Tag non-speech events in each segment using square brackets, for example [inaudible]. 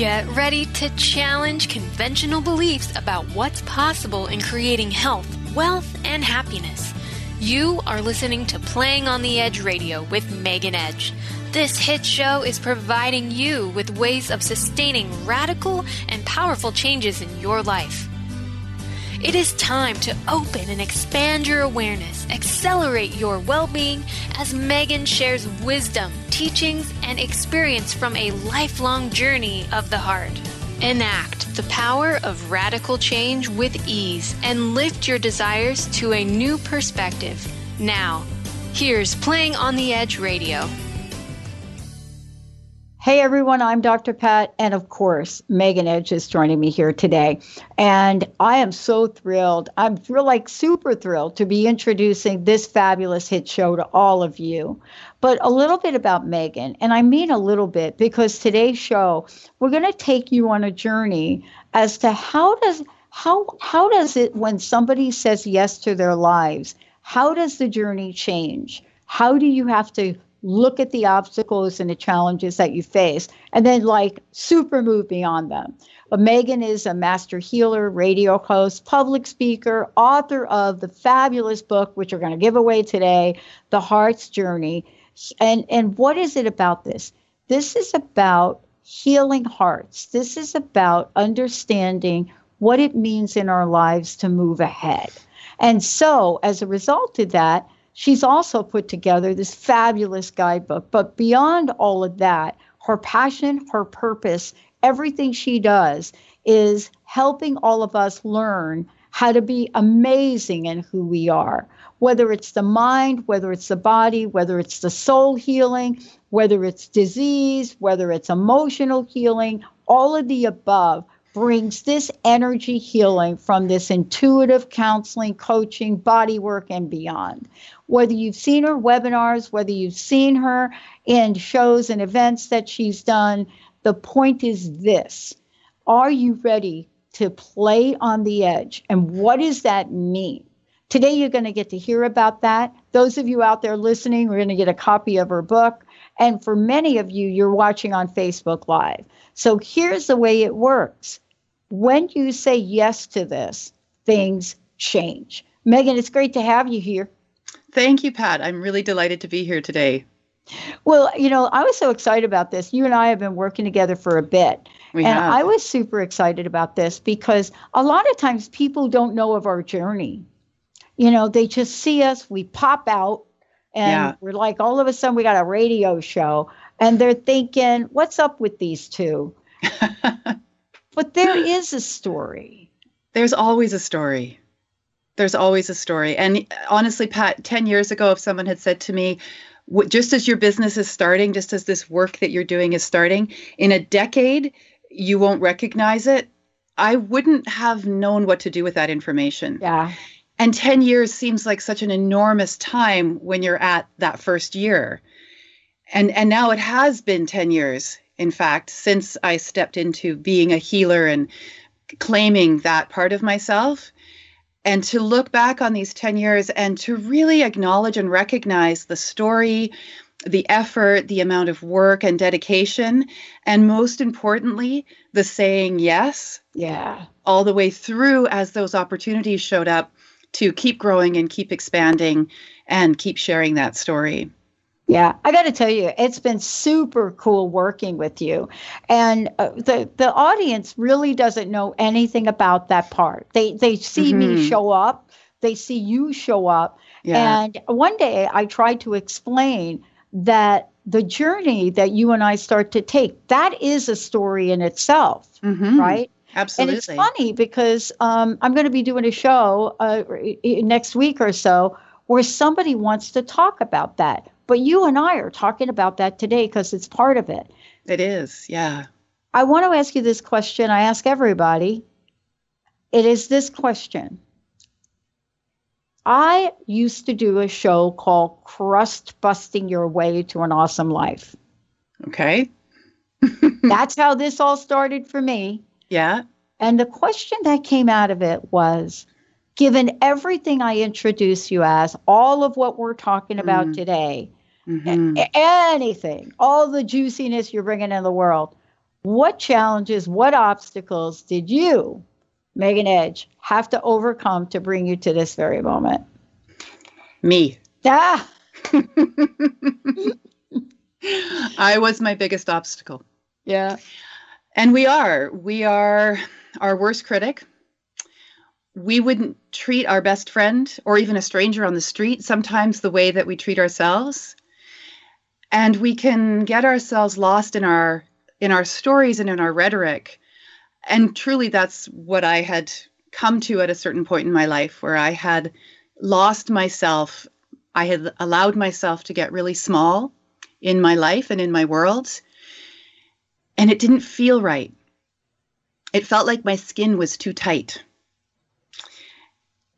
Get ready to challenge conventional beliefs about what's possible in creating health, wealth, and happiness. You are listening to Playing on the Edge Radio with Megan Edge. This hit show is providing you with ways of sustaining radical and powerful changes in your life. It is time to open and expand your awareness, accelerate your well being as Megan shares wisdom, teachings, and experience from a lifelong journey of the heart. Enact the power of radical change with ease and lift your desires to a new perspective. Now, here's Playing on the Edge Radio. Hey everyone, I'm Dr. Pat, and of course, Megan Edge is joining me here today. And I am so thrilled. I'm real like super thrilled to be introducing this fabulous hit show to all of you. But a little bit about Megan, and I mean a little bit because today's show, we're going to take you on a journey as to how does how how does it when somebody says yes to their lives, how does the journey change? How do you have to look at the obstacles and the challenges that you face, and then like super move beyond them. But Megan is a master healer, radio host, public speaker, author of the fabulous book, which we're going to give away today, The Heart's Journey. And, and what is it about this? This is about healing hearts. This is about understanding what it means in our lives to move ahead. And so, as a result of that, She's also put together this fabulous guidebook. But beyond all of that, her passion, her purpose, everything she does is helping all of us learn how to be amazing in who we are. Whether it's the mind, whether it's the body, whether it's the soul healing, whether it's disease, whether it's emotional healing, all of the above brings this energy healing from this intuitive counseling, coaching, body work, and beyond whether you've seen her webinars, whether you've seen her in shows and events that she's done, the point is this Are you ready to play on the edge? And what does that mean? Today, you're going to get to hear about that. Those of you out there listening, we're going to get a copy of her book. And for many of you, you're watching on Facebook Live. So here's the way it works when you say yes to this, things change. Megan, it's great to have you here. Thank you, Pat. I'm really delighted to be here today. Well, you know, I was so excited about this. You and I have been working together for a bit. We and have. I was super excited about this because a lot of times people don't know of our journey. You know, they just see us, we pop out, and yeah. we're like, all of a sudden, we got a radio show, and they're thinking, what's up with these two? [laughs] but there is a story. There's always a story there's always a story. And honestly, Pat, 10 years ago, if someone had said to me, just as your business is starting, just as this work that you're doing is starting, in a decade, you won't recognize it. I wouldn't have known what to do with that information. Yeah. And 10 years seems like such an enormous time when you're at that first year. And and now it has been 10 years, in fact, since I stepped into being a healer and claiming that part of myself and to look back on these 10 years and to really acknowledge and recognize the story, the effort, the amount of work and dedication, and most importantly, the saying yes. Yeah. All the way through as those opportunities showed up to keep growing and keep expanding and keep sharing that story. Yeah, I got to tell you, it's been super cool working with you. And uh, the the audience really doesn't know anything about that part. They they see mm-hmm. me show up, they see you show up. Yeah. And one day I tried to explain that the journey that you and I start to take, that is a story in itself, mm-hmm. right? Absolutely. And it's funny because um, I'm going to be doing a show uh, next week or so where somebody wants to talk about that but you and I are talking about that today because it's part of it. It is, yeah. I want to ask you this question. I ask everybody. It is this question I used to do a show called Crust Busting Your Way to an Awesome Life. Okay. [laughs] That's how this all started for me. Yeah. And the question that came out of it was given everything I introduce you as, all of what we're talking about Mm. today, Mhm. a- anything, all the juiciness you're bringing in the world, what challenges, what obstacles did you, Megan Edge, have to overcome to bring you to this very moment? Me. Ah, [laughs] [laughs] I was my biggest obstacle. yeah. And we are. We are our worst critic. We wouldn't treat our best friend or even a stranger on the street sometimes the way that we treat ourselves. And we can get ourselves lost in our in our stories and in our rhetoric. And truly that's what I had come to at a certain point in my life where I had lost myself. I had allowed myself to get really small in my life and in my world and it didn't feel right. It felt like my skin was too tight.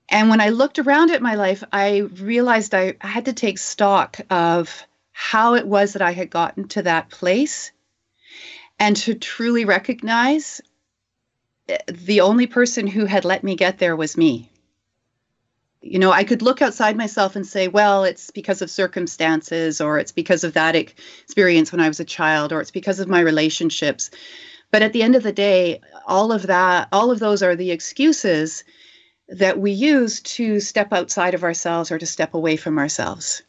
And when I looked around at my life, I realized I had to take stock of how it was that I had gotten to that place and to truly recognize eh, the only person who had let me get there was me. You know, I could look outside myself and say, well, it's because of circumstances, or it's because of that experience when I was a child, or it's because of my relationships. But at the end of the day, all of that, all of those are the excuses that we use to step outside of ourselves or to step away from ourselves.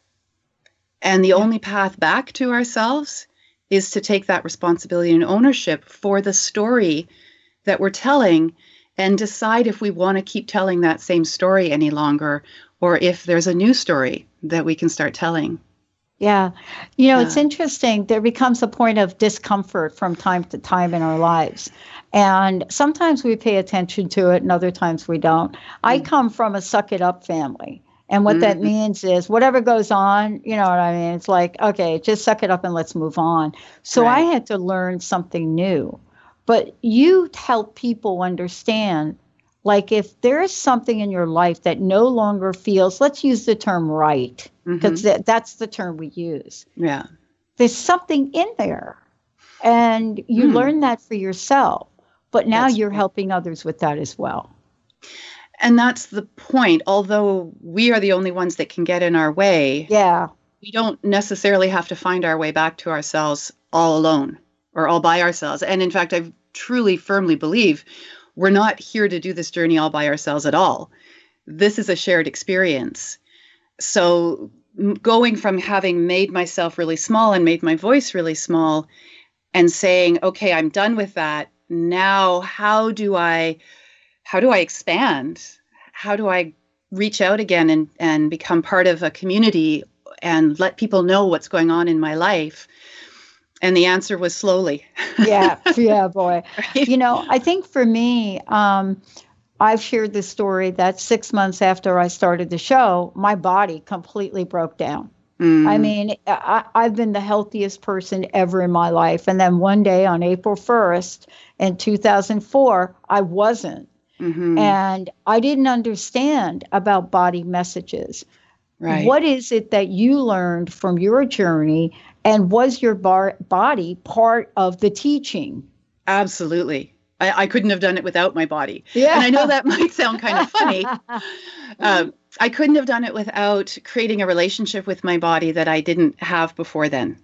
And the only path back to ourselves is to take that responsibility and ownership for the story that we're telling and decide if we want to keep telling that same story any longer or if there's a new story that we can start telling. Yeah. You know, it's interesting. There becomes a point of discomfort from time to time in our lives. And sometimes we pay attention to it and other times we don't. I come from a suck it up family. And what that Mhm. means is whatever goes on, you know what I mean? It's like, okay, just suck it up and let's move on. So I had to learn something new. But you help people understand like if there is something in your life that no longer feels, let's use the term right, because Mhm. that, that's the term we use Yeah. there's something in there and you Hmm. learn that for yourself but now That's you're right. helping others with that as well And that's the point. Although we are the only ones that can get in our way, yeah we don't necessarily have to find our way back to ourselves all alone or all by ourselves. And in fact, I truly firmly believe we're not here to do this journey all by ourselves at all. This is a shared experience. So, going from having made myself really small and made my voice really small and saying, okay, I'm done with that. Now, how do I how do I expand? How do I reach out again and, and become part of a community and let people know what's going on in my life? And the answer was slowly. [laughs] yeah yeah boy right? you know i think for me um i've shared the story that six months after i started the show my body completely broke down Mm, I mean, I, I've been the healthiest person ever in my life. And then one day on April 1st in 2004, I wasn't. mhm, And I didn't understand about body messages. Right. What is it that you learned from your journey? And was your bar- body part of the teaching? Absolutely. I, I couldn't have done it without my body. Yeah. And I know that [laughs] might sound kind of funny. [laughs] Um, I couldn't have done it without creating a relationship with my body that I didn't have before then.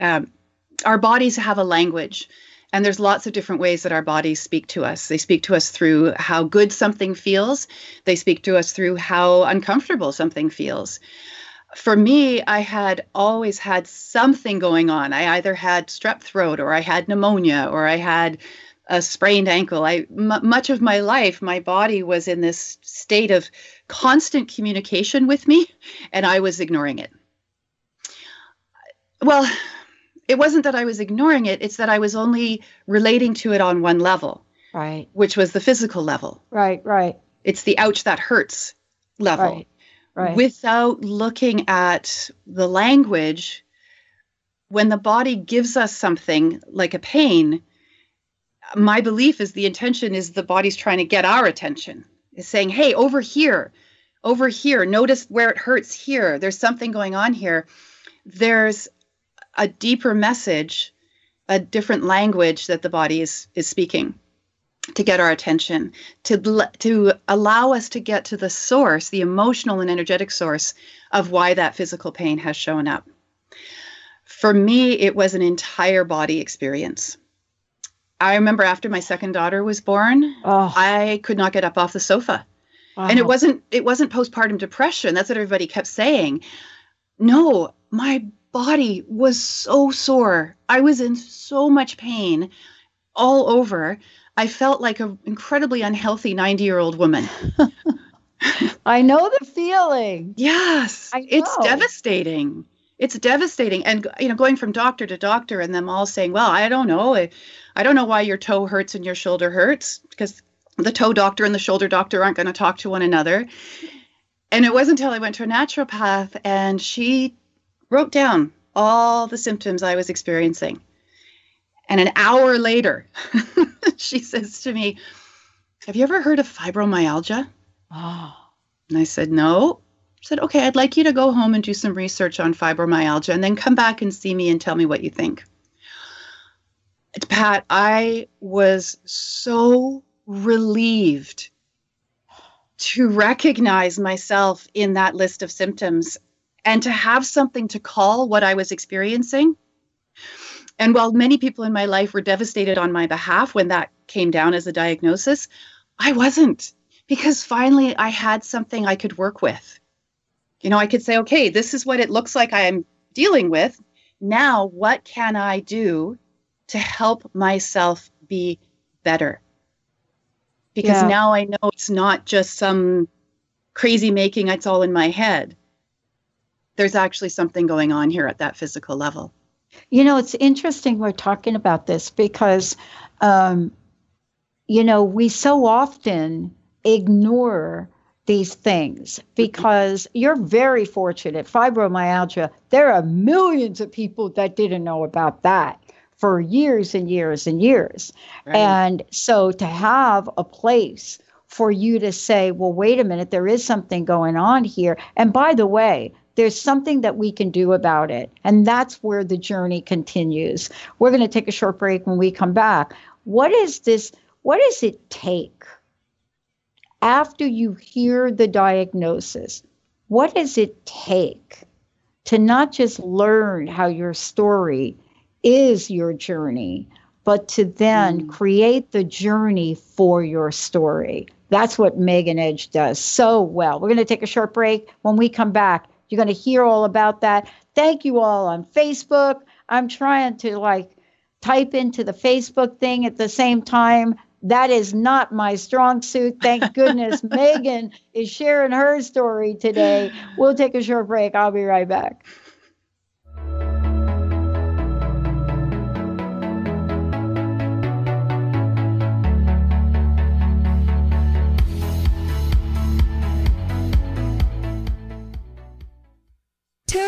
Um, our bodies have a language, and there's lots of different ways that our bodies speak to us. They speak to us through how good something feels, they speak to us through how uncomfortable something feels. For me, I had always had something going on. I either had strep throat, or I had pneumonia, or I had a sprained ankle. I m- much of my life, my body was in this state of constant communication with me, and I was ignoring it. Well, it wasn't that I was ignoring it; it's that I was only relating to it on one level, right, which was the physical level. right, right, It's the ouch that hurts level, right, right. without looking at the language. When the body gives us something like a pain, my belief is the intention is the body's trying to get our attention. Is saying, "Hey, over here, over here. Notice where it hurts here. There's something going on here. There's a deeper message, a different language that the body is is speaking to get our attention, to to allow us to get to the source, the emotional and energetic source of why that physical pain has shown up. For me, it was an entire body experience. I remember after my second daughter was born, oh. I could not get up off the sofa. And it uh-huh. wasn't it wasn't postpartum depression. That's what everybody kept saying. No, my body was so sore. I was in so much pain all over. I felt like an incredibly unhealthy 90 year old woman. [laughs] I know the feeling. Yes. It's devastating. It's devastating. And, you know, going from doctor to doctor and them all saying, well, I don't know. I, I don't know why your toe hurts and your shoulder hurts because the toe doctor and the shoulder doctor aren't going to talk to one another. And it wasn't until I went to a naturopath and she wrote down all the symptoms I was experiencing. And an hour later, [laughs] she says to me, Have you ever heard of fibromyalgia? Oh. And I said, No. She said, Okay, I'd like you to go home and do some research on fibromyalgia and then come back and see me and tell me what you think. Pat, I was so relieved to recognize myself in that list of symptoms and to have something to call what I was experiencing. And while many people in my life were devastated on my behalf when that came down as a diagnosis, I wasn't because finally I had something I could work with. You know, I could say, okay, this is what it looks like I am dealing with. Now, what can I do to help myself be better? because yeah. now I know it's not just some crazy making, it's all in my head. There's actually something going on here at that physical level. You know, it's interesting we're talking about this because, um, you know, we so often ignore these things because you're very fortunate. Fibromyalgia, there are millions of people that didn't know about that for years and years and years. Right. And so to have a place for you to say, well, wait a minute, there is something going on here. And by the way, there's something that we can do about it. And that's where the journey continues. We're going to take a short break when we come back. What is this? What does it take after you hear the diagnosis? What does it take to not just learn how your story is your journey, but to then mm. create the journey for your story. That's what Megan Edge does so well. We're going to take a short break. When we come back, you're going to hear all about that. Thank you all on Facebook. I'm trying to like type into the Facebook thing at the same time. That is not my strong suit. Thank [laughs] goodness Megan is sharing her story today. We'll take a short break. I'll be right back.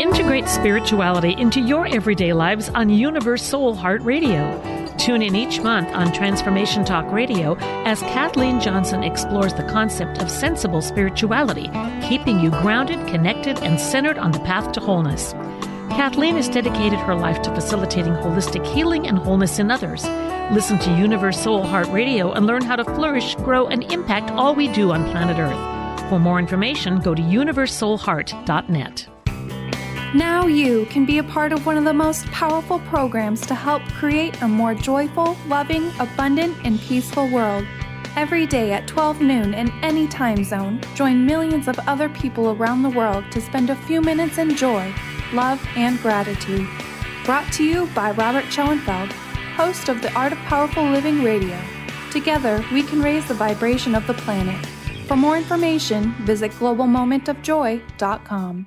Integrate spirituality into your everyday lives on Universe Soul Heart Radio. Tune in each month on Transformation Talk Radio as Kathleen Johnson explores the concept of sensible spirituality, keeping you grounded, connected, and centered on the path to wholeness. Kathleen has dedicated her life to facilitating holistic healing and wholeness in others. Listen to Universe Soul Heart Radio and learn how to flourish, grow, and impact all we do on planet Earth. For more information, go to universesoulheart.net. Now you can be a part of one of the most powerful programs to help create a more joyful, loving, abundant, and peaceful world. Every day at 12 noon in any time zone, join millions of other people around the world to spend a few minutes in joy, love, and gratitude. Brought to you by Robert Schoenfeld, host of the Art of Powerful Living Radio. Together, we can raise the vibration of the planet. For more information, visit globalmomentofjoy.com.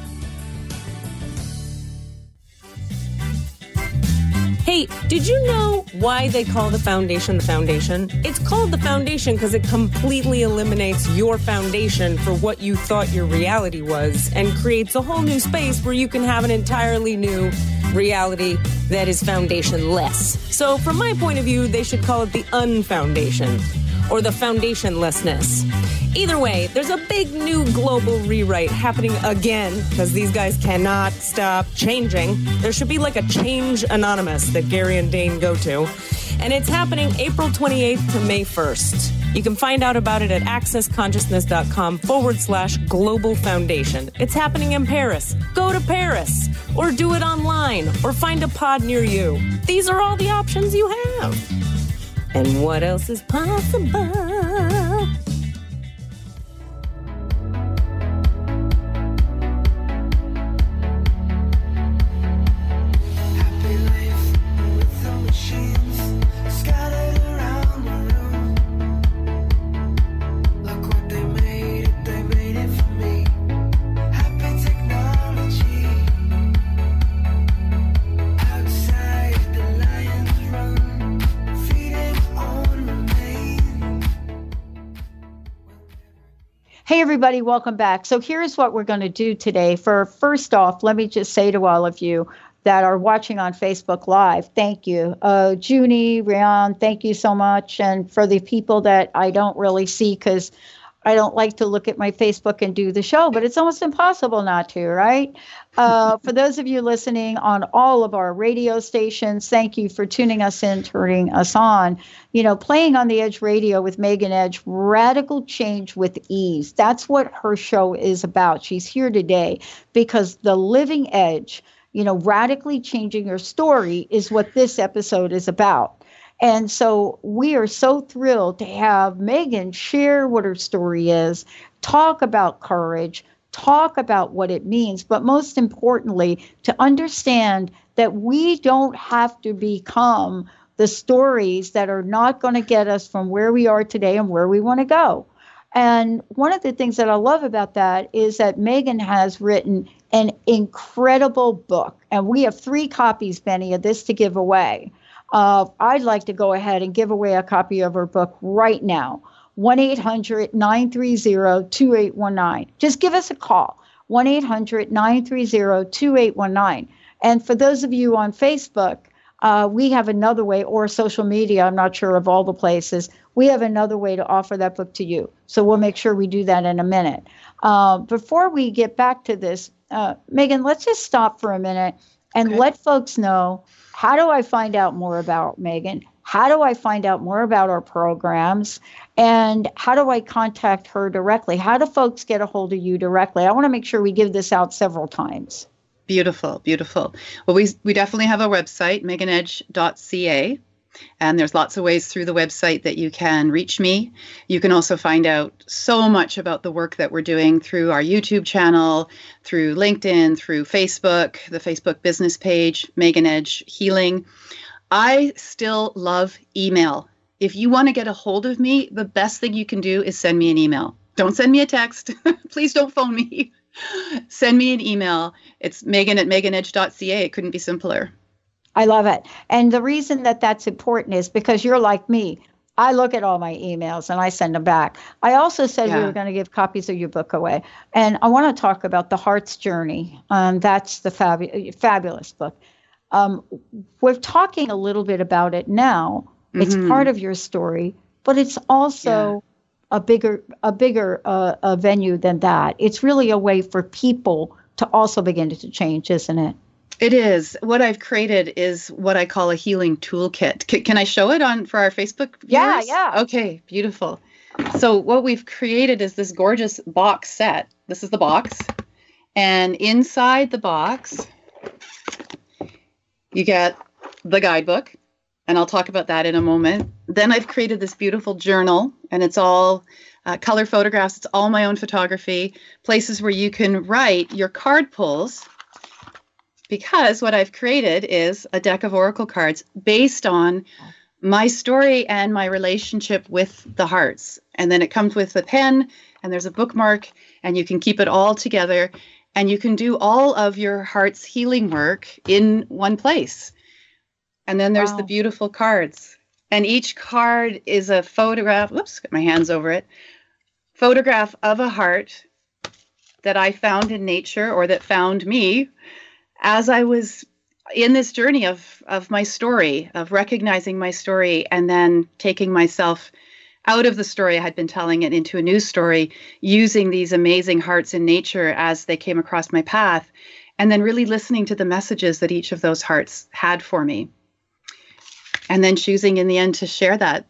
Hey, did you know why they call the foundation the foundation? It's called the foundation because it completely eliminates your foundation for what you thought your reality was and creates a whole new space where you can have an entirely new reality that is foundationless. So, from my point of view, they should call it the unfoundation or the foundationlessness. Either way, there's a big new global rewrite happening again because these guys cannot stop changing. There should be like a change anonymous that Gary and Dain go to. And it's happening April 28th to May 1st. You can find out about it at accessconsciousness.com forward slash global foundation. It's happening in Paris. Go to Paris or do it online or find a pod near you. These are all the options you have. And what else is possible? Everybody, welcome back. So, here's what we're going to do today. For first off, let me just say to all of you that are watching on Facebook Live, thank you. Uh, Junie, Rian, thank you so much. And for the people that I don't really see because I don't like to look at my Facebook and do the show, but it's almost impossible not to, right? Uh, for those of you listening on all of our radio stations, thank you for tuning us in, turning us on. You know, playing on the Edge Radio with Megan Edge, radical change with ease. That's what her show is about. She's here today because the living edge, you know, radically changing your story is what this episode is about. And so we are so thrilled to have Megan share what her story is, talk about courage, talk about what it means, but most importantly, to understand that we don't have to become the stories that are not going to get us from where we are today and where we want to go. And one of the things that I love about that is that Megan has written an incredible book. And we have three copies, Benny, of this to give away. Uh, I'd like to go ahead and give away a copy of her book right now. 1 800 930 2819. Just give us a call. 1 800 930 2819. And for those of you on Facebook, uh, we have another way, or social media, I'm not sure of all the places, we have another way to offer that book to you. So we'll make sure we do that in a minute. Uh, before we get back to this, uh, Megan, let's just stop for a minute and okay. let folks know how do I find out more about Megan? How do I find out more about our programs? And how do I contact her directly? How do folks get a hold of you directly? I want to make sure we give this out several times. Beautiful, beautiful. Well, we, we definitely have a website, meganedge.ca. And there's lots of ways through the website that you can reach me. You can also find out so much about the work that we're doing through our YouTube channel, through LinkedIn, through Facebook, the Facebook business page, Megan Edge Healing. I still love email. If you want to get a hold of me, the best thing you can do is send me an email. Don't send me a text. [laughs] Please don't phone me. [laughs] send me an email. It's megan at meganedge.ca. It couldn't be simpler. I love it. And the reason that that's important is because you're like me. I look at all my emails and I send them back. I also said yeah. we were going to give copies of your book away. And I want to talk about The Heart's Journey. Um, that's the fabu- fabulous book. Um, we're talking a little bit about it now. Mm-hmm. It's part of your story, but it's also yeah. a bigger a bigger uh, a venue than that. It's really a way for people to also begin to change, isn't it? It is. What I've created is what I call a healing toolkit. C- can I show it on for our Facebook viewers? Yeah, yeah. Okay, beautiful. So, what we've created is this gorgeous box set. This is the box. And inside the box, you get the guidebook. And I'll talk about that in a moment. Then I've created this beautiful journal, and it's all uh, color photographs. It's all my own photography, places where you can write your card pulls. Because what I've created is a deck of oracle cards based on my story and my relationship with the hearts. And then it comes with a pen and there's a bookmark, and you can keep it all together. And you can do all of your heart's healing work in one place. And then there's wow. the beautiful cards. And each card is a photograph. Whoops, get my hands over it. Photograph of a heart that I found in nature or that found me as I was in this journey of of my story, of recognizing my story and then taking myself out of the story I had been telling it into a new story, using these amazing hearts in nature as they came across my path, and then really listening to the messages that each of those hearts had for me. And then choosing in the end to share that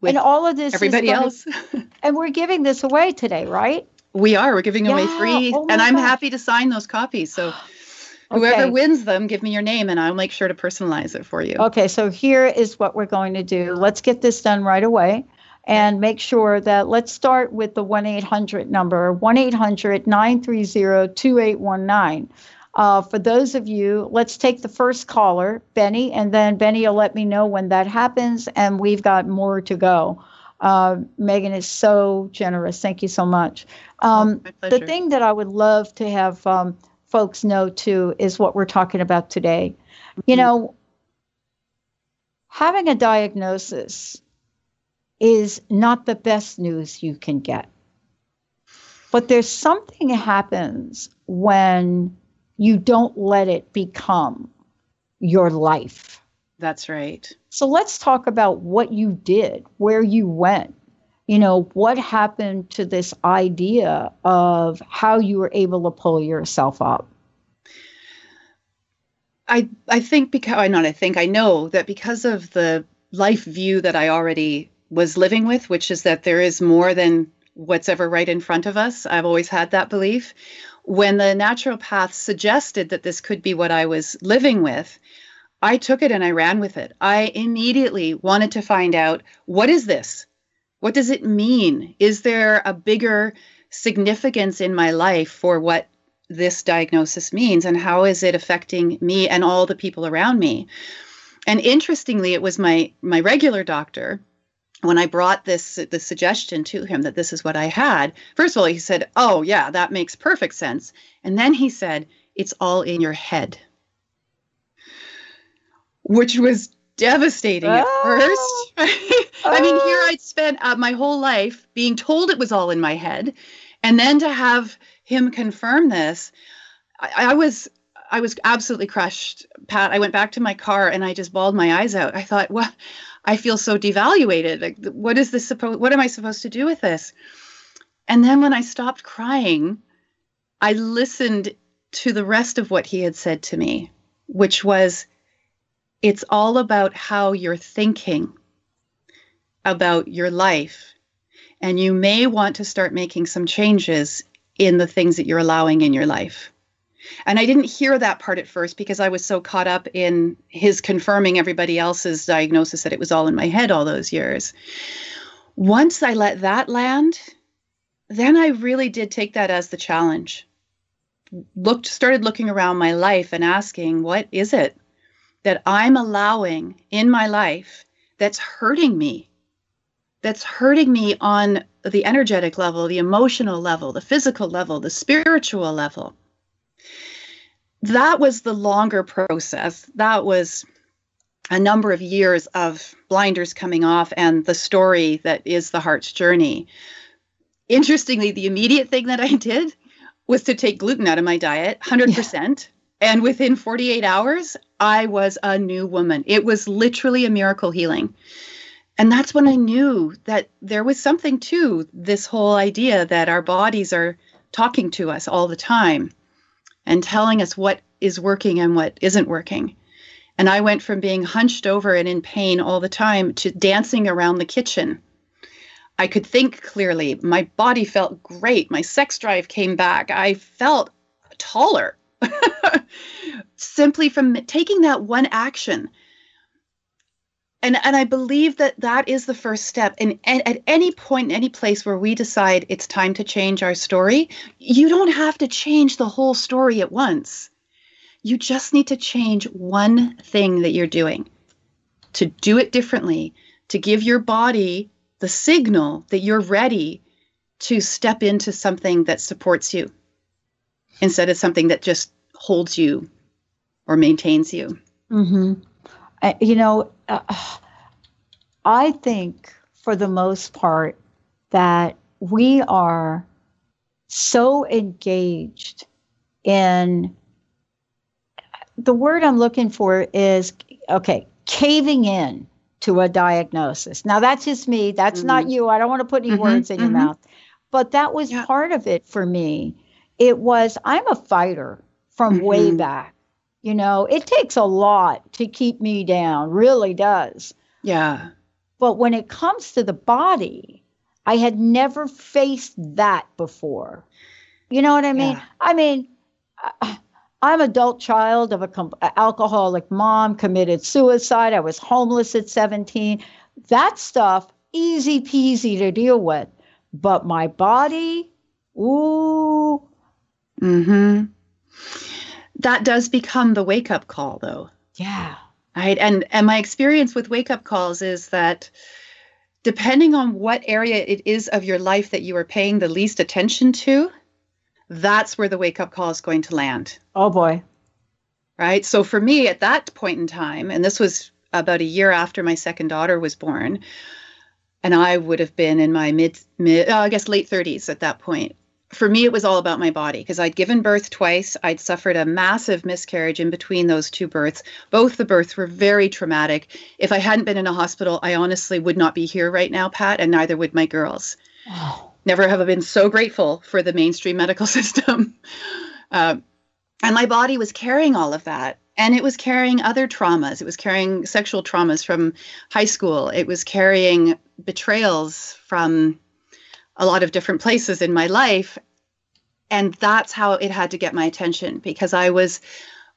with and all of this everybody gonna, else. [laughs] and we're giving this away today, right? We are. We're giving yeah. away free, oh and I'm happy to sign those copies. So [gasps] Whoever okay. wins them, give me your name and I'll make sure to personalize it for you. Okay, so here is what we're going to do. Let's get this done right away and make sure that let's start with the 1 800 number 1 800 930 2819. Uh, for those of you, let's take the first caller, Benny, and then Benny will let me know when that happens, and we've got more to go. Uh, Megan is so generous. Thank you so much. Um, the thing that I would love to have um, folks know too is what we're talking about today. You mm-hmm. know, having a diagnosis is not the best news you can get. But there's something happens when you don't let it become your life. That's right. So let's talk about what you did, where you went, you know, what happened to this idea of how you were able to pull yourself up? I I think because I not I think I know that because of the life view that I already was living with, which is that there is more than what's ever right in front of us. I've always had that belief. When the naturopath suggested that this could be what I was living with, I took it and I ran with it. I immediately wanted to find out what is this? What does it mean? Is there a bigger significance in my life for what this diagnosis means and how is it affecting me and all the people around me? And interestingly, it was my my regular doctor when I brought this the suggestion to him that this is what I had. First of all, he said, "Oh, yeah, that makes perfect sense." And then he said, "It's all in your head." Which was devastating at oh. first. [laughs] I mean, here I'd spent uh, my whole life being told it was all in my head, and then to have him confirm this, I, I was I was absolutely crushed, Pat. I went back to my car and I just bawled my eyes out. I thought, well, I feel so devaluated. Like, what is this supposed? What am I supposed to do with this? And then when I stopped crying, I listened to the rest of what he had said to me, which was, it's all about how you're thinking about your life. And you may want to start making some changes in the things that you're allowing in your life. And I didn't hear that part at first because I was so caught up in his confirming everybody else's diagnosis that it was all in my head all those years. Once I let that land, then I really did take that as the challenge. Looked started looking around my life and asking, what is it that I'm allowing in my life that's hurting me? That's hurting me on the energetic level, the emotional level, the physical level, the spiritual level. That was the longer process. That was a number of years of blinders coming off and the story that is the heart's journey. Interestingly, the immediate thing that I [laughs] did was to take gluten out of my diet 100%. Yeah. And within 48 hours, I was a new woman. It was literally a miracle healing. And that's when I knew that there was something to this whole idea that our bodies are talking to us all the time and telling us what is working and what isn't working. And I went from being hunched over and in pain all the time to dancing around the kitchen. I could think clearly. My body felt great. My sex drive came back. I felt taller [laughs] simply from taking that one action. And, and I believe that that is the first step. And, and at any point, in any place where we decide it's time to change our story, you don't have to change the whole story at once. You just need to change one thing that you're doing to do it differently, to give your body the signal that you're ready to step into something that supports you instead of something that just holds you or maintains you. Mm-hmm. Uh, you know, uh, I think for the most part that we are so engaged in the word I'm looking for is okay, caving in to a diagnosis. Now that's just me. That's mm-hmm. not you. I don't want to put any mm-hmm, words in mm-hmm. your mouth. But that was yeah. part of it for me. It was I'm a fighter from way mm-hmm. back. You know, it takes a lot to keep me down, really does. Yeah. But when it comes to the body, I had never faced that before. You know what I mean? Yeah. I mean, I'm adult child of a com- alcoholic mom, committed suicide. I was homeless at 17. That stuff easy peasy to deal with. But my body, ooh. Mhm. That does become the wake up call though. Yeah. Right? And and my experience with wake up calls is that depending on what area it is of your life that you are paying the least attention to, that's where the wake up call is going to land. Oh boy. Right. So for me at that point in time, and this was about a year after my second daughter was born, and I would have been in my mid, mid uh, I guess late 30s at that point. For me, it was all about my body because I'd given birth twice. I'd suffered a massive miscarriage in between those two births. Both the births were very traumatic. If I hadn't been in a hospital, I honestly would not be here right now, Pat, and neither would my girls. Oh never have I been so grateful for the mainstream medical [laughs] system. Uh, and my body was carrying all of that. And it was carrying other traumas. It was carrying sexual traumas from high school. It was carrying betrayals from a lot of different places in my life. And that's how it had to get my attention because I was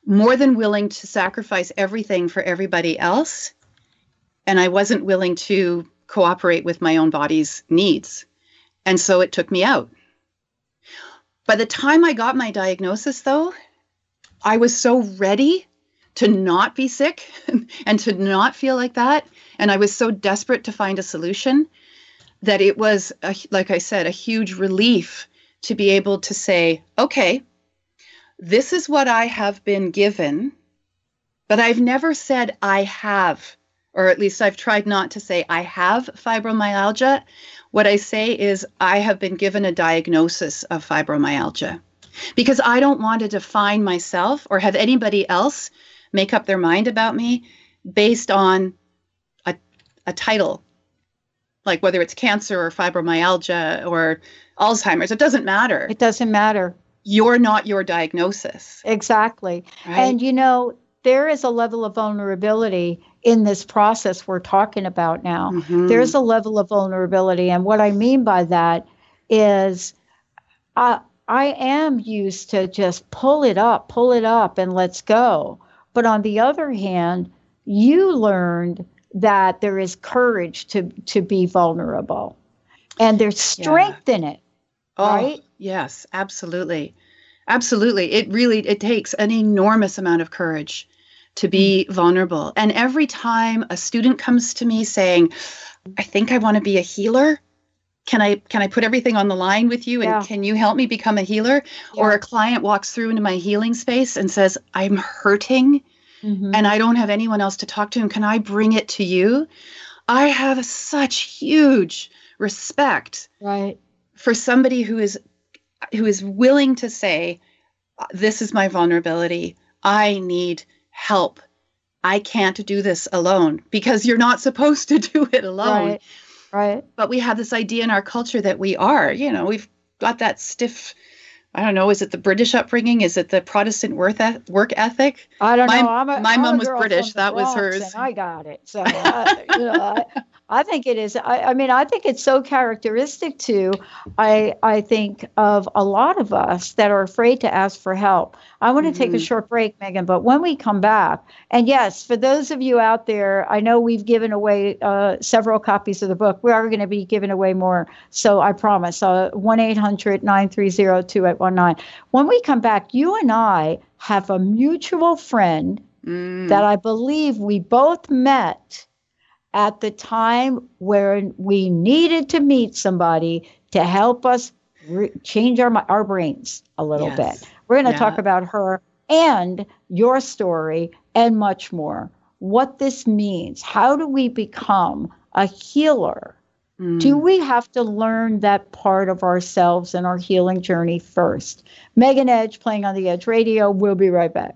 more than willing to sacrifice everything for everybody else. And I wasn't willing to cooperate with my own body's needs. And so it took me out. By the time I got my diagnosis, though, I was so ready to not be sick [laughs] and to not feel like that. And I was so desperate to find a solution that it was, a, like I said, a huge relief to be able to say, okay, this is what I have been given, but I've never said I have, or at least I've tried not to say I have fibromyalgia. What I say is, I have been given a diagnosis of fibromyalgia because I don't want to define myself or have anybody else make up their mind about me based on a, a title, like whether it's cancer or fibromyalgia or Alzheimer's. It doesn't matter. It doesn't matter. You're not your diagnosis. Exactly. Right? And you know, there is a level of vulnerability in this process we're talking about now. Mm-hmm. There's a level of vulnerability. And what I mean by that is I, I am used to just pull it up, pull it up, and let's go. But on the other hand, you learned that there is courage to, to be vulnerable and there's strength yeah. in it. Oh, right? Yes, absolutely. Absolutely. It really it takes an enormous amount of courage to be mm. vulnerable. And every time a student comes to me saying, I think I want to be a healer, can I can I put everything on the line with you and yeah. can you help me become a healer? Yeah. Or a client walks through into my healing space and says, I'm hurting mm-hmm. and I don't have anyone else to talk to and can I bring it to you? I have such huge respect right for somebody who is who is willing to say this is my vulnerability. I need help. I can't do this alone because you're not supposed to [laughs] do it alone. Right. Right. But we have this idea in our culture that we are, you know, we've got that stiff I don't know. Is it the British upbringing? Is it the Protestant work ethic? I don't my, know. I'm a, my I'm mom was British. That was hers. I got it. So [laughs] you know, I, I think it is. I, I, mean, I think it's so characteristic to, I I think of a lot of us that are afraid to ask for help. I want to mm-hmm. take a mm-hmm. short break, Megan, but when we come back, and yes, for those of you out there, I know we've given away uh, several copies of the book. We are going to be giving away more, so I promise. Uh, one 800 930 2819 When we come back, you and I have a mutual friend mm. that I believe we both met at the time where we needed to meet somebody to help us re- change our our brains a little yes. bit. We're going to yeah. talk about her and your story and much more. What this means. How do we become a healer? Mm. Do we have to learn that part of ourselves and our healing journey first? Megan Edge playing on the Edge Radio. We'll be right back.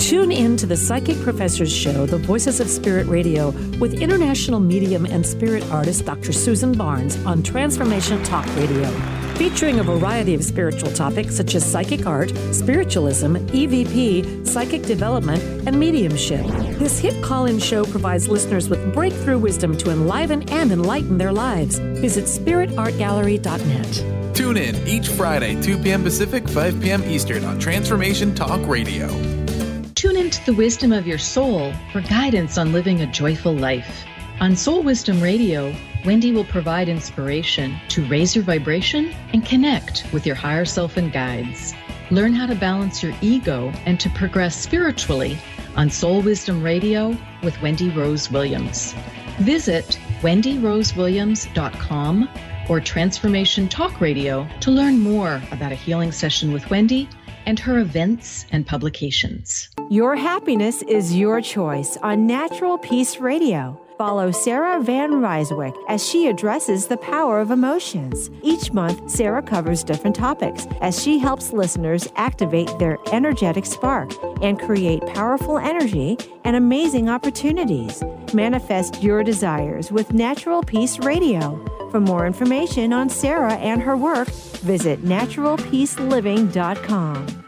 Tune in to the Psychic Professors Show, The Voices of Spirit Radio, with international medium and spirit artist Dr. Susan Barnes on Transformation Talk Radio. Featuring a variety of spiritual topics such as psychic art, spiritualism, EVP, psychic development, and mediumship. This hit call in show provides listeners with breakthrough wisdom to enliven and enlighten their lives. Visit spiritartgallery.net. Tune in each Friday, 2 p.m. Pacific, 5 p.m. Eastern on Transformation Talk Radio. Tune into the wisdom of your soul for guidance on living a joyful life. On Soul Wisdom Radio, Wendy will provide inspiration to raise your vibration and connect with your higher self and guides. Learn how to balance your ego and to progress spiritually on Soul Wisdom Radio with Wendy Rose Williams. Visit wendyrosewilliams.com or Transformation Talk Radio to learn more about a healing session with Wendy and her events and publications. Your happiness is your choice on Natural Peace Radio. Follow Sarah Van Ryswick as she addresses the power of emotions. Each month, Sarah covers different topics as she helps listeners activate their energetic spark and create powerful energy and amazing opportunities. Manifest your desires with Natural Peace Radio. For more information on Sarah and her work, visit naturalpeaceliving.com.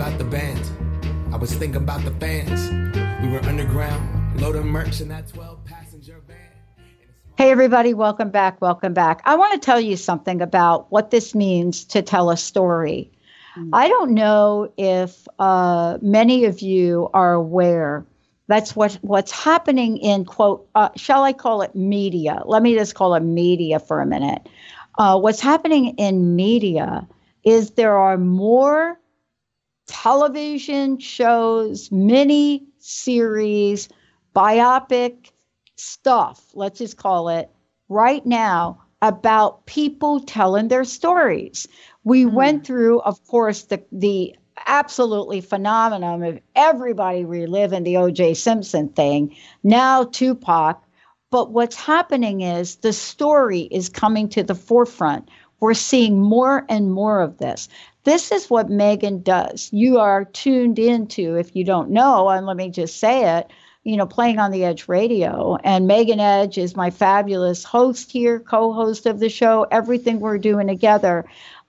about the band. I was thinking about the fans. We were underground, loading merch in that 12 passenger van. Hey, everybody, welcome back. Welcome back. I want to tell you something about what this means to tell a story. Mm-hmm. I don't know if uh, many of you are aware That's what what's happening in quote. Uh, shall I call it media? Let me just call it media for a minute. Uh, what's happening in media is there are more television shows, mini series, biopic stuff. Let's just call it right now about people telling their stories. We mm. went through, of course, the the absolutely phenomenon of everybody reliving the O.J. Simpson thing. Now Tupac. But what's happening is the story is coming to the forefront. We're seeing more and more of this. This is what Megan does. You are tuned into, if you don't know, and let me just say it, you know, playing on the Edge radio. And Megan Edge is my fabulous host here, co host of the show. Everything we're doing together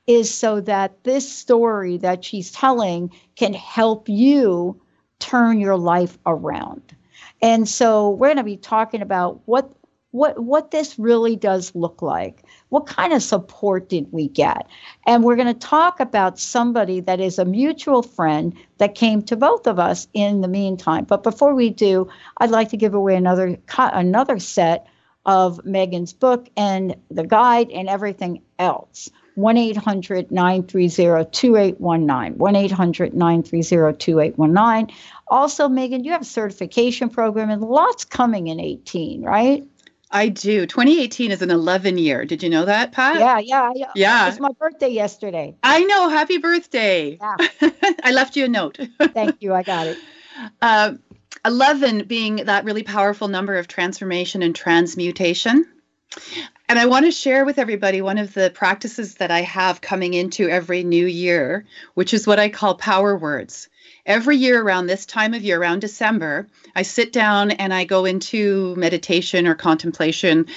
is so that this story that she's telling can help you turn your life around. And so we're going to be talking about what what what this really does look like what kind of support did we get? And we're going to talk about somebody that is a mutual friend that came to both of us in the meantime. But before we do, I'd like to give away another another set of Megan's book and the guide and everything else. 1 800 930 2819. 1 800 930 2819. Also, Megan, you have a certification program and lots coming in 18, right? I do. 2018 is an 11 year. Did you know that, Pat? Yeah, yeah, yeah. Yeah. It's my birthday yesterday. I know. Happy birthday. Yeah. [laughs] I left you a note. [laughs] Thank you. I got it. Uh, 11 being that really powerful number of transformation and transmutation. And I want to share with everybody one of the practices that I have coming into every new year, which is what I call power words. Every year around this time of year, around December, I sit down and I go into meditation or contemplation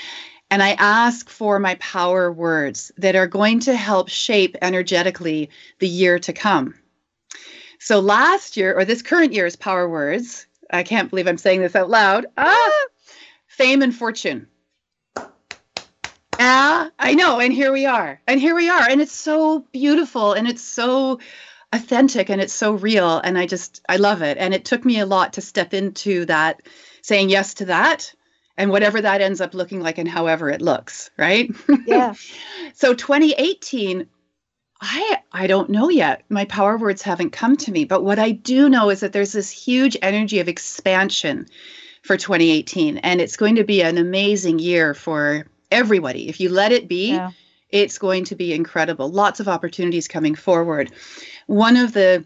and I ask for my power words that are going to help shape energetically the year to come. So last year, or this current year's power words, I can't believe I'm saying this out loud. Ah, fame and fortune. Ah, I know. And here we are. And here we are. And it's so beautiful and it's so authentic and it's so real and i just i love it. And it took me a lot to step into that saying yes to that and whatever that ends up looking like and however it looks right? Yeah. [laughs] So 2018 i i don't know yet. My power words haven't come to me but what i do know is that there's this huge energy of expansion for 2018 and it's going to be an amazing year for everybody. If you let it be yeah. It's going to be incredible lots of opportunities coming forward one of the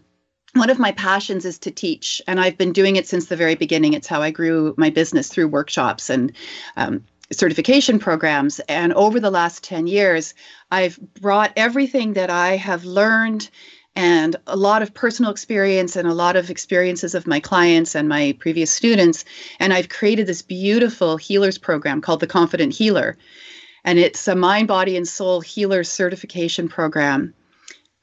one of my passions is to teach, and I've been doing it since the very beginning. It's how I grew my business through workshops and um, certification programs. And over the last 10 years, I've brought everything that I have learned and a lot of personal experience and a lot of experiences of my clients and my previous students. And I've created this beautiful healers program called the Confident Healer. And it's a mind, body, and soul healer certification program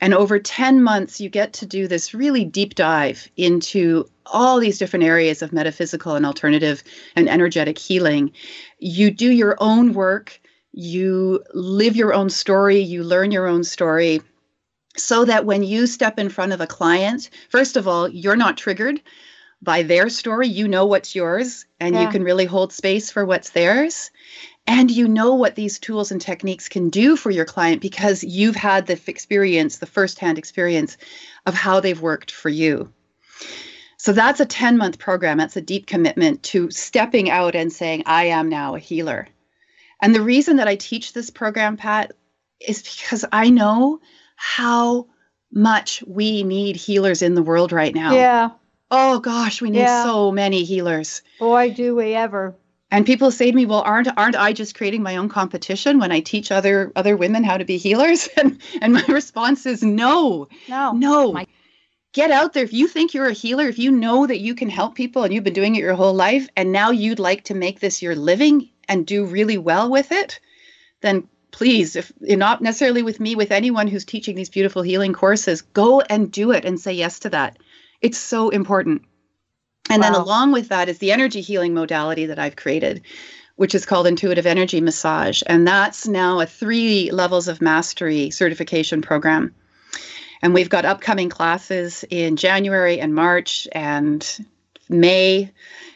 and over 10 months, you get to do this really deep dive into all these different areas of metaphysical and alternative and energetic healing. You do your own work, you live your own story, you learn your own story, so that when you step in front of a client, first of all, you're not triggered by their story. You know what's yours, and yeah. you can really hold space for what's theirs and you know what these tools and techniques can do for your client because you've had the experience, the firsthand experience of how they've worked for you. So that's a 10 month program. That's a deep commitment to stepping out and saying, I am now a healer. And the reason that I teach this program, Pat, is because I know how much we need healers in the world right now. Yeah. Oh gosh, we need yeah. so many healers. Boy, do we ever and people say to me well aren't aren't i just creating my own competition when i teach other other women how to be healers? [laughs] And and my response is no. No. No. My- get out there. If you think you're a healer if you know that you can help people and you've been doing it your whole life and now you'd like to make this your living and do really well with it then please if not necessarily with me with anyone who's teaching these beautiful healing courses go and do it and say yes to that. It's so important and wow. then along with that is the energy healing modality that I've created, which is called intuitive energy massage. And that's now a three levels of mastery certification program. And we've got upcoming classes in January and March and May,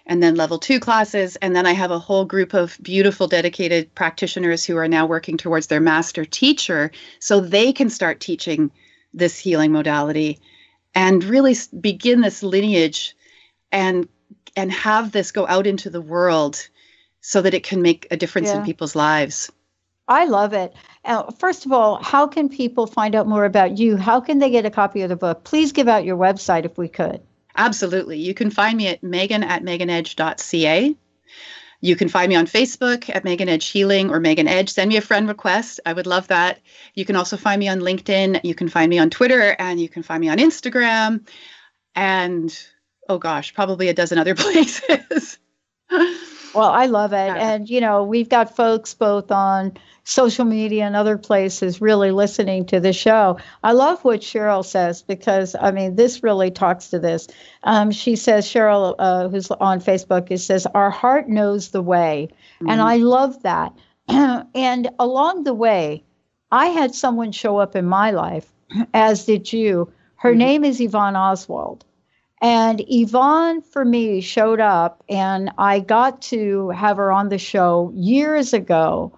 and then level two classes. And then I have a whole group of beautiful, dedicated practitioners who are now working towards their master teacher so they can start teaching this healing modality and really begin this lineage and and have this go out into the world so that it can make a difference yeah. in people's lives. I love it. Uh, first of all, how can people find out more about you? How can they get a copy of the book? Please give out your website if we could. Absolutely. You can find me at megan at meganedge.ca. You can find me on Facebook at Megan Edge Healing or Megan Edge. Send me a friend request. I would love that. You can also find me on LinkedIn. You can find me on Twitter and you can find me on Instagram. And oh gosh, probably a dozen other [laughs] places. well, I love it. Yeah. And, you know, we've got folks both on social media and other places really listening to the show. I love what Cheryl says because, I mean, this really talks to this. Um, she says, Cheryl, uh, who's on Facebook, it says, Our heart knows the way. Mm-hmm. And I love that. [clears throat] and along the way, I had someone show up in my life, [clears throat] as did you. Her mm-hmm. name is Yvonne Oswald. And Yvonne, for me, showed up, and I got to have her on the show years ago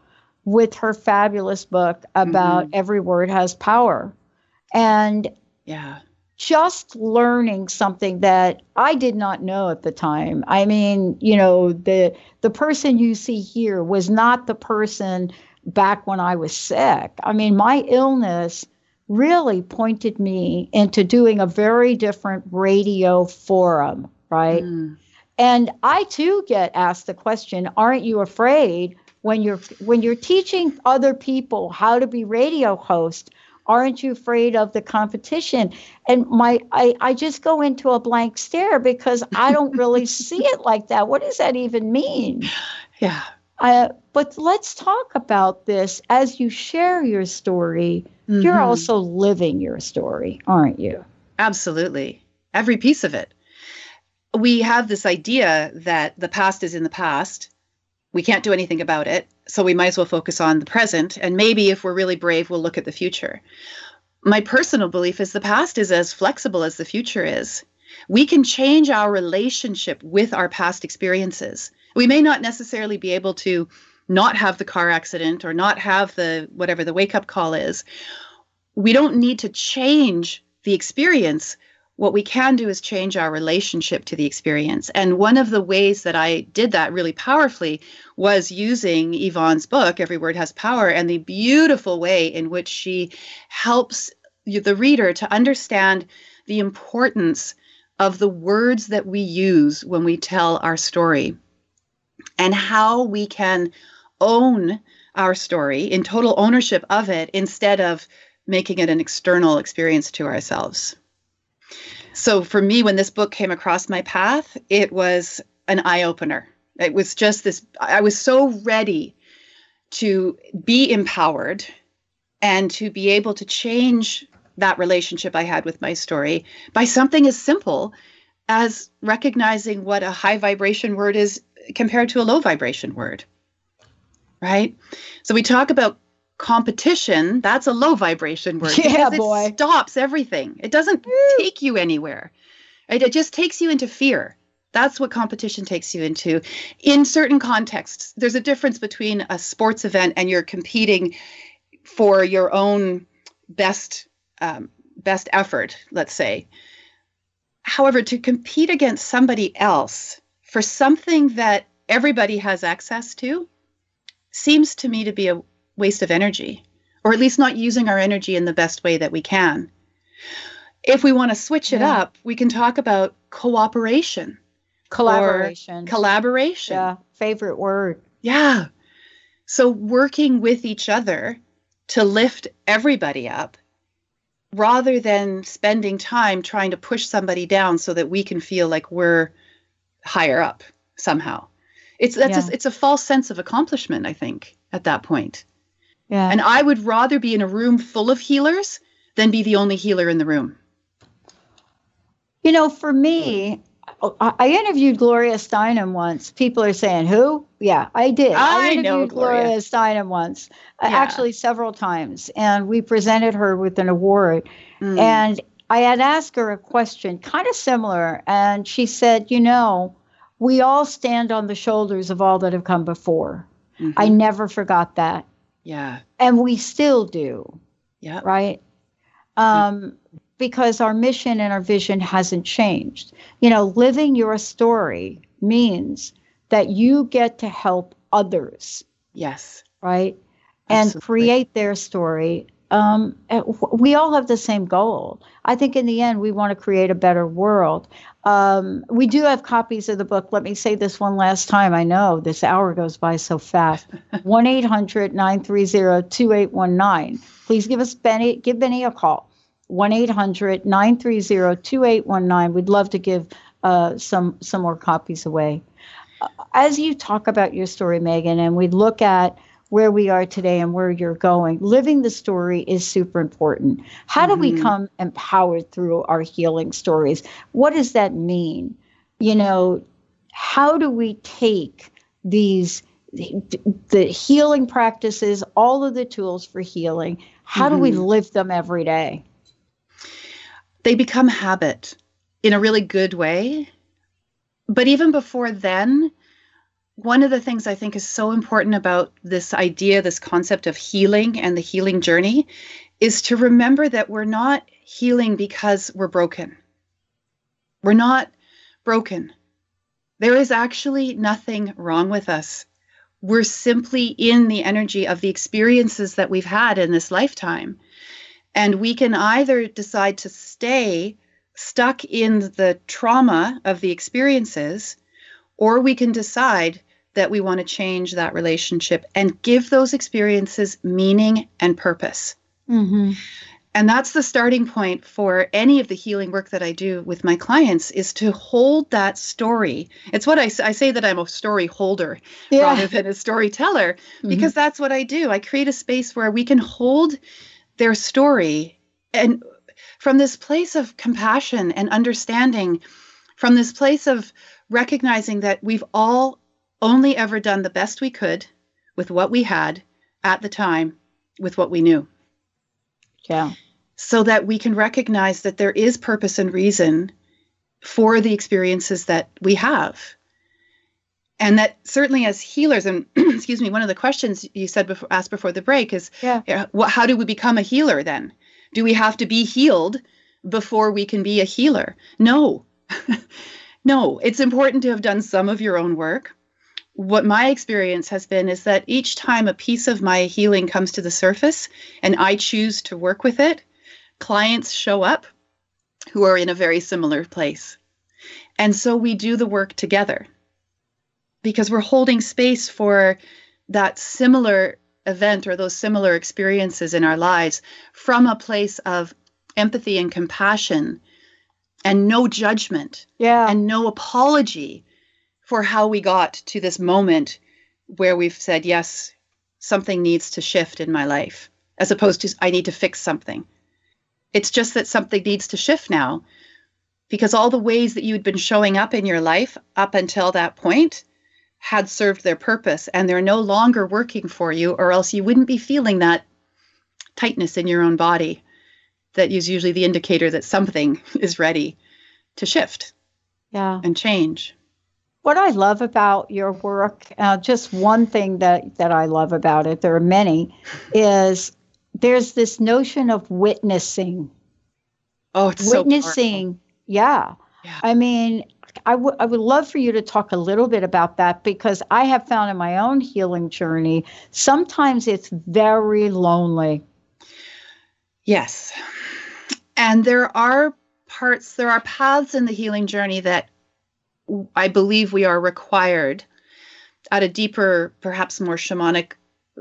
with her fabulous book about mm-hmm. every word has power. And yeah, just learning something that I did not know at the time. I mean, you know, the the person you see here was not the person back when I was sick. I mean, my illness really pointed me into doing a very different radio forum, right? Mm. And I too get asked the question, aren't you afraid when you're when you're teaching other people how to be radio hosts aren't you afraid of the competition? And my I, I just go into a blank stare because i don't really [laughs] see it like that. What does that even mean? Yeah. Uh, but let's talk about this as you share your story mm-hmm. you're also living your story aren't you absolutely every piece of it we have this idea that the past is in the past we can't do anything about it. So we might as well focus on the present. And maybe if we're really brave, we'll look at the future. My personal belief is the past is as flexible as the future is. We can change our relationship with our past experiences. We may not necessarily be able to not have the car accident or not have the whatever the wake up call is. We don't need to change the experience what we can do is change our relationship to the experience. And one of the ways that I did that really powerfully was using Yvonne's book, Every Word Has Power, and the beautiful way in which she helps the reader to understand the importance of the words that we use when we tell our story and how we can own our story in total ownership of it instead of making it an external experience to ourselves. So for me, when this book came across my path, it was an eye opener. It was just this, I was so ready to be empowered and to be able to change that relationship I had with my story by something as simple as recognizing what a high vibration word is compared to a low vibration word. Right? So we talk about competition, that's a low vibration word. [laughs] Yeah, boy. It stops everything. It doesn't take you anywhere. Right? It just takes you into fear. That's what competition takes you into. In certain contexts, there's a difference between a sports event and you're competing for your own best um, best effort, let's say. However, to compete against somebody else for something that everybody has access to seems to me to be a waste of energy, or at least not using our energy in the best way that we can. If we want to switch it yeah. up, we can talk about cooperation. Collaboration. Collaboration. Yeah, favorite word. Yeah. So working with each other to lift everybody up rather than spending time trying to push somebody down so that we can feel like we're higher up somehow. It's that's yeah. a, it's a false sense of accomplishment, I think, at that point. Yeah. And I would rather be in a room full of healers than be the only healer in the room. You know, for me, I interviewed Gloria Steinem once. People are saying, who? Yeah, I did. I, I interviewed know Gloria. Gloria Steinem once, yeah. actually several times, and we presented her with an award. Mm. And I had asked her a question kind of similar, and she said, You know, we all stand on the shoulders of all that have come before. Mm-hmm. I never forgot that. Yeah. And we still do. Yeah. Right. Um, because our mission and our vision hasn't changed. You know, living your story means that you get to help others. Yes. Right. Absolutely. And create their story. Um, we all have the same goal. I think in the end, we want to create a better world. Um, we do have copies of the book. Let me say this one last time. I know this hour goes by so fast. [laughs] 1 800 930 2819. Please give us Benny, give Benny a call. 1 800 930 2819. We'd love to give uh, some, some more copies away. Uh, as you talk about your story, Megan, and we look at where we are today and where you're going. Living the story is super important. How do mm-hmm. we come empowered through our healing stories? What does that mean? You know, how do we take these the healing practices, all of the tools for healing, how mm-hmm. do we mm-hmm. live them every day? They become habit in a really good way. But even before then, one of the things I think is so important about this idea, this concept of healing and the healing journey, is to remember that we're not healing because we're broken. We're not broken. There is actually nothing wrong with us. We're simply in the energy of the experiences that we've had in this lifetime. And we can either decide to stay stuck in the trauma of the experiences or we can decide that we want to change that relationship and give those experiences meaning and purpose. Mm-hmm. And that's the starting point for any of the healing work that I do with my clients is to hold that story. It's what I, I say that I'm a story holder yeah. rather than a storyteller mm-hmm. because that's what I do. I create a space where we can hold their story and from this place of compassion and understanding, from this place of recognizing that we've all only ever done the best we could with what we had at the time, with what we knew. Yeah. So that we can recognize that there is purpose and reason for the experiences that we have. And that certainly as healers, and [clears throat] excuse me, one of the questions you said before, asked before the break is, yeah. what, how do we become a healer then? Do we have to be healed before we can be a healer? No. [laughs] No, it's important to have done some of your own work. What my experience has been is that each time a piece of my healing comes to the surface and I choose to work with it, clients show up who are in a very similar place. And so we do the work together because we're holding space for that similar event or those similar experiences in our lives from a place of empathy and compassion and no judgment yeah. and no apology for how we got to this moment where we've said yes something needs to shift in my life as opposed to i need to fix something. It's just that something needs to shift now because all the ways that you'd been showing up in your life up until that point had served their purpose and they're no longer working for you or else you wouldn't be feeling that tightness in your own body that is usually the indicator that something [laughs] is ready to shift yeah. and change what i love about your work uh, just one thing that that i love about it there are many is there's this notion of witnessing oh it's witnessing so yeah. yeah i mean I, w- I would love for you to talk a little bit about that because I have found in my own healing journey, sometimes it's very lonely. Yes. And there are parts, there are paths in the healing journey that I believe we are required at a deeper, perhaps more shamanic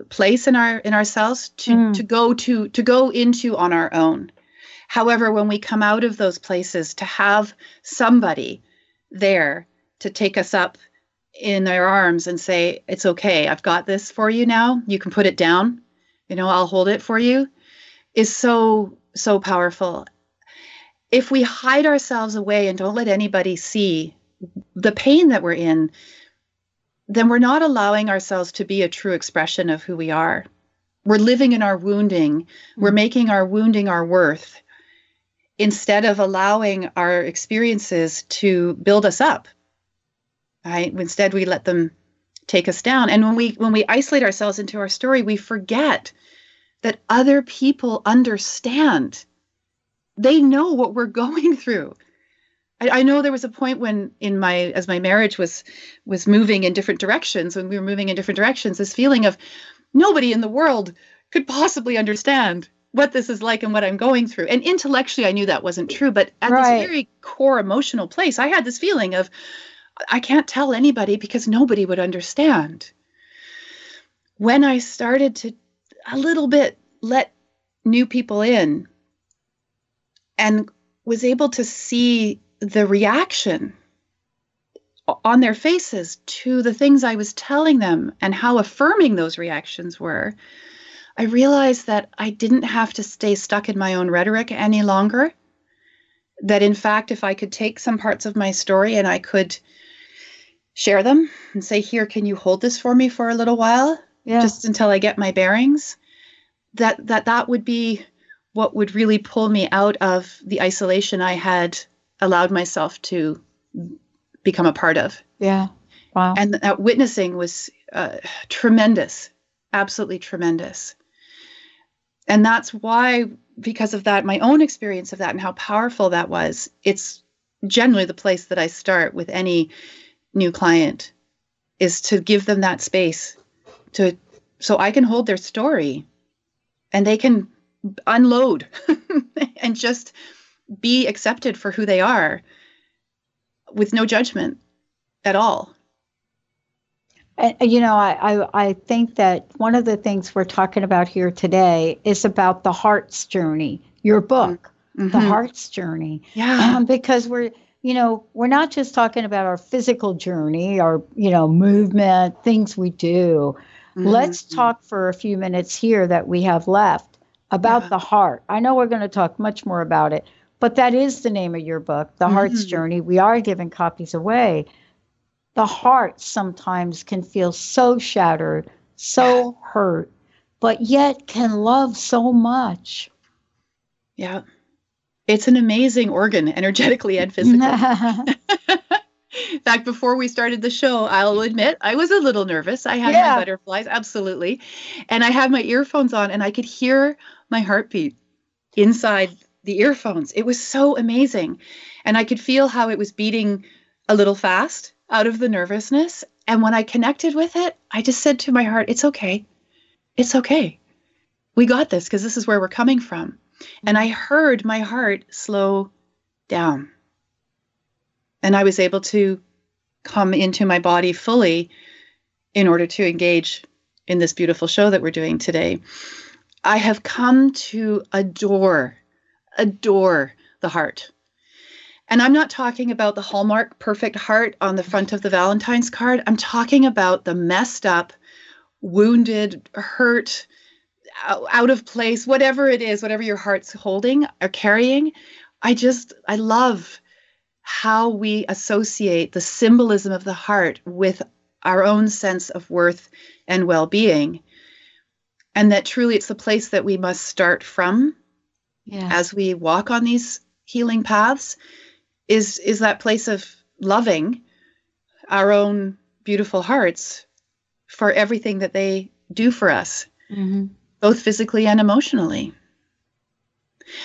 place in our in ourselves to mm. to go to to go into on our own. However, when we come out of those places, to have somebody there to take us up in their arms and say, It's okay, I've got this for you now. You can put it down. You know, I'll hold it for you, is so so powerful. If we hide ourselves away and don't let anybody see the pain that we're in, then we're not allowing ourselves to be a true expression of who we are. We're living in our wounding, we're mm. making our wounding our worth. instead of allowing our experiences to build us up. Right? Instead, we let them take us down. And when we when we isolate ourselves into our story, we forget that other people understand. They know what we're [laughs] going through. I, I know there was a point when in my as my marriage was was moving in different directions, when we were moving in different directions, this feeling of nobody in the world could possibly understand what this is like and what I'm going through. And intellectually, I knew that wasn't true, but at right. this very core emotional place, I had this feeling of I can't tell anybody because nobody would understand. When I started to a little bit let new people in and was able to see the reaction on their faces to the things I was telling them and how affirming those reactions were, I realized that I didn't have to stay stuck in my own rhetoric any longer. That in fact, if I could take some parts of my story and I could share them and say, Here, can you hold this for me for a little while? Yeah. Just until I get my bearings. That that that would be what would really pull me out of the isolation I had allowed myself to become a part of. Yeah. Wow. And that witnessing was uh, tremendous, absolutely tremendous. And that's why, because of that, my own experience of that and how powerful that was, it's generally the place that I start with any new client is to give them that space to so I can hold their story and they can unload [laughs] and just be accepted for who they are with no judgment at all. And, you know, I, I, I think that one of the things we're talking about here today is about the heart's journey, your book, mm-hmm. The Heart's Journey. Yeah. Um, [clears throat] because we're, you know, we're not just talking about our physical journey, our, you know, movement, things we do. Mm-hmm. Let's talk for a few minutes here that we have left about yeah. the heart. I know we're going to talk much more about it, but that is the name of your book, The mm-hmm. Heart's Journey. We are giving copies away. The heart sometimes can feel so shattered, so hurt, but yet can love so much. Yeah. It's an amazing organ, energetically and physically. [laughs] In fact, before we started the show, I'll admit I was a little nervous. I had yeah. my butterflies, absolutely. And I had my earphones on and I could hear my heartbeat inside the earphones. It was so amazing. And I could feel how it was beating a little fast out of the nervousness. And when I connected with it, I just said to my heart, it's okay. It's okay. We got this because this is where we're coming from. And I heard my heart slow down. And I was able to come into my body fully in order to engage in this beautiful show that we're doing today. I have come to adore adore the heart. And I'm not talking about the Hallmark perfect heart on the front of the Valentine's card. I'm talking about the messed up, wounded, hurt, out of place, whatever it is, whatever your heart's holding or carrying. I just, I love how we associate the symbolism of the heart with our own sense of worth and well being. And that truly it's the place that we must start from yeah. as we walk on these healing paths is is that place of loving our own beautiful hearts for everything that they do for us mm-hmm. both physically and emotionally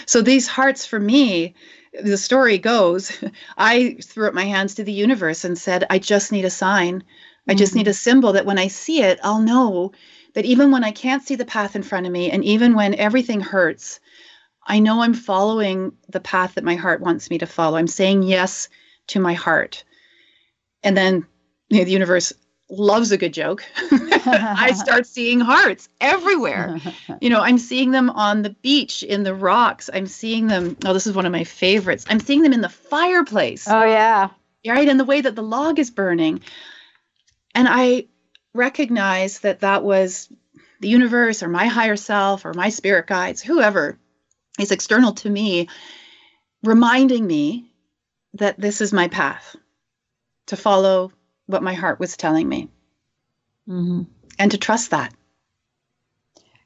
so these hearts for me the story goes [laughs] i threw up my hands to the universe and said i just need a sign i just mm-hmm. need a symbol that when i see it i'll know that even when i can't see the path in front of me and even when everything hurts I know I'm following the path that my heart wants me to follow. I'm saying yes to my heart. And then you know, the universe loves a good joke. [laughs] I start seeing hearts everywhere. [laughs] You know, I'm seeing them on the beach, in the rocks. I'm seeing them. Oh, this is one of my favorites. I'm seeing them in the fireplace. Oh, yeah. Right. And the way that the log is burning. And I recognize that that was the universe or my higher self or my spirit guides, whoever is external to me, reminding me that this is my path to follow what my heart was telling me mm-hmm. and to trust that.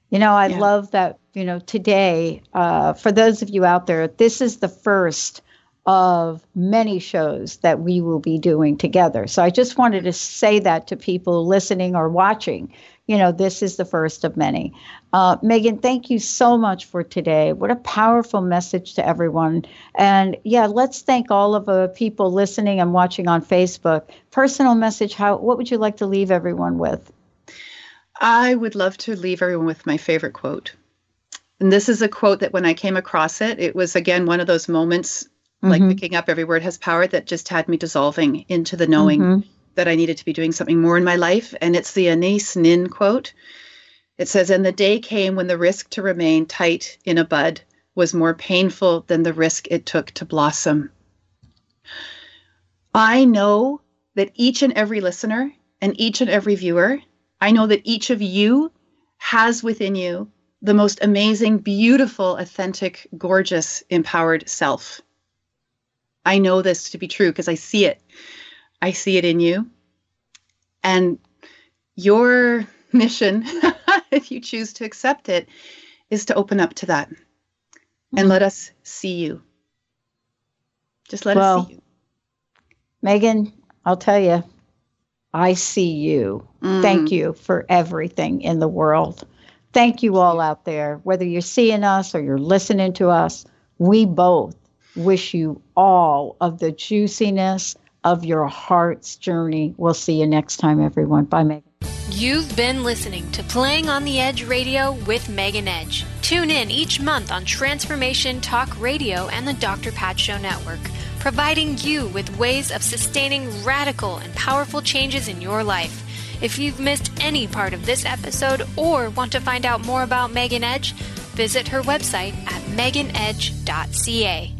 You know, I yeah. love that you know, today, uh, for those of you out there, this is the first of many shows that we will be doing together. So I just wanted to say that to people listening or watching. You know, this is the first of many. Uh, Megan, thank you so much for today. What a powerful message to everyone. And yeah, let's thank all of the people listening and watching on Facebook. Personal message, how what would you like to leave everyone with? I would love to leave everyone with my favorite quote. And this is a quote that when I came across it, it was again one of those moments like Mhm. picking up every word has power that just had me dissolving into the knowing Mhm. That I needed to be doing something more in my life. And it's the Anaïs Nin quote. It says, And the day came when the risk to remain tight in a bud was more painful than the risk it took to blossom. I know that each and every listener and each and every viewer, I know that each of you has within you the most amazing, beautiful, authentic, gorgeous, empowered self. I know this to be true because I see it. I see it in you. And your mission, [laughs] if you choose to accept it, is to open up to that and let us see you. Just let us see you. Megan, I'll tell you, I see you. Thank Mm. you for everything in the world. Thank you all out there, whether you're seeing us or you're listening to us. We both wish you all of the juiciness of your heart's journey. We'll see you next time, everyone. Bye, Megan. You've been listening to Playing on the Edge Radio with Megan Edge. Tune in each month on Transformation Talk Radio and the Dr. Pat Show Network, providing you with ways of sustaining radical and powerful changes in your life. If you've missed any part of this episode or want to find out more about Megan Edge, visit her website at meganedge.ca.